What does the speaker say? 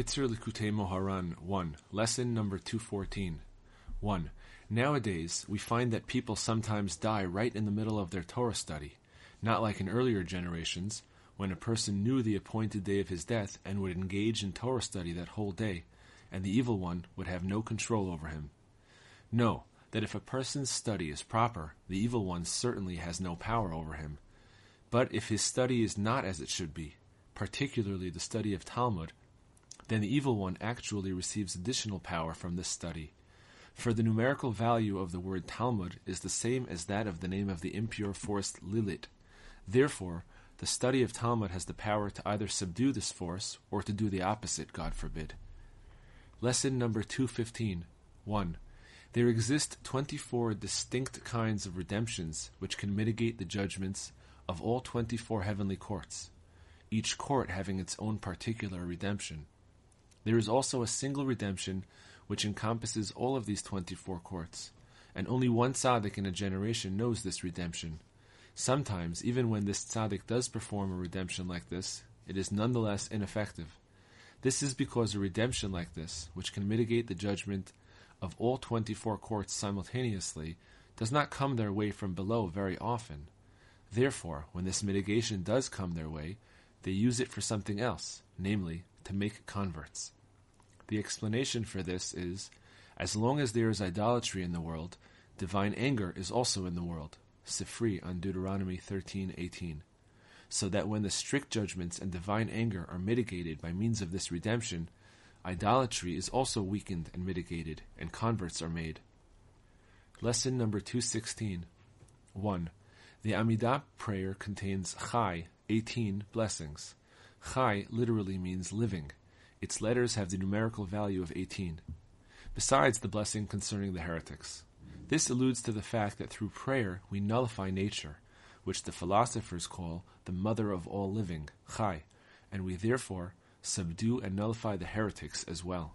Kitzur Likutei Moharan 1. Lesson number 214. 1. Nowadays, we find that people sometimes die right in the middle of their Torah study, not like in earlier generations, when a person knew the appointed day of his death and would engage in Torah study that whole day, and the evil one would have no control over him. No, that if a person's study is proper, the evil one certainly has no power over him. But if his study is not as it should be, particularly the study of Talmud, then the evil one actually receives additional power from this study. For the numerical value of the word Talmud is the same as that of the name of the impure force Lilit. Therefore, the study of Talmud has the power to either subdue this force or to do the opposite, God forbid. Lesson number 215 1. There exist 24 distinct kinds of redemptions which can mitigate the judgments of all 24 heavenly courts, each court having its own particular redemption. There is also a single redemption which encompasses all of these 24 courts, and only one tzaddik in a generation knows this redemption. Sometimes, even when this tzaddik does perform a redemption like this, it is nonetheless ineffective. This is because a redemption like this, which can mitigate the judgment of all 24 courts simultaneously, does not come their way from below very often. Therefore, when this mitigation does come their way, they use it for something else, namely, to make converts. The explanation for this is as long as there is idolatry in the world, divine anger is also in the world. Sifri on Deuteronomy 13:18. So that when the strict judgments and divine anger are mitigated by means of this redemption, idolatry is also weakened and mitigated, and converts are made. Lesson number 216. 1. The Amidah prayer contains Chai, 18 blessings. Chai literally means living. Its letters have the numerical value of 18. Besides the blessing concerning the heretics. This alludes to the fact that through prayer we nullify nature, which the philosophers call the mother of all living, Chai, and we therefore subdue and nullify the heretics as well.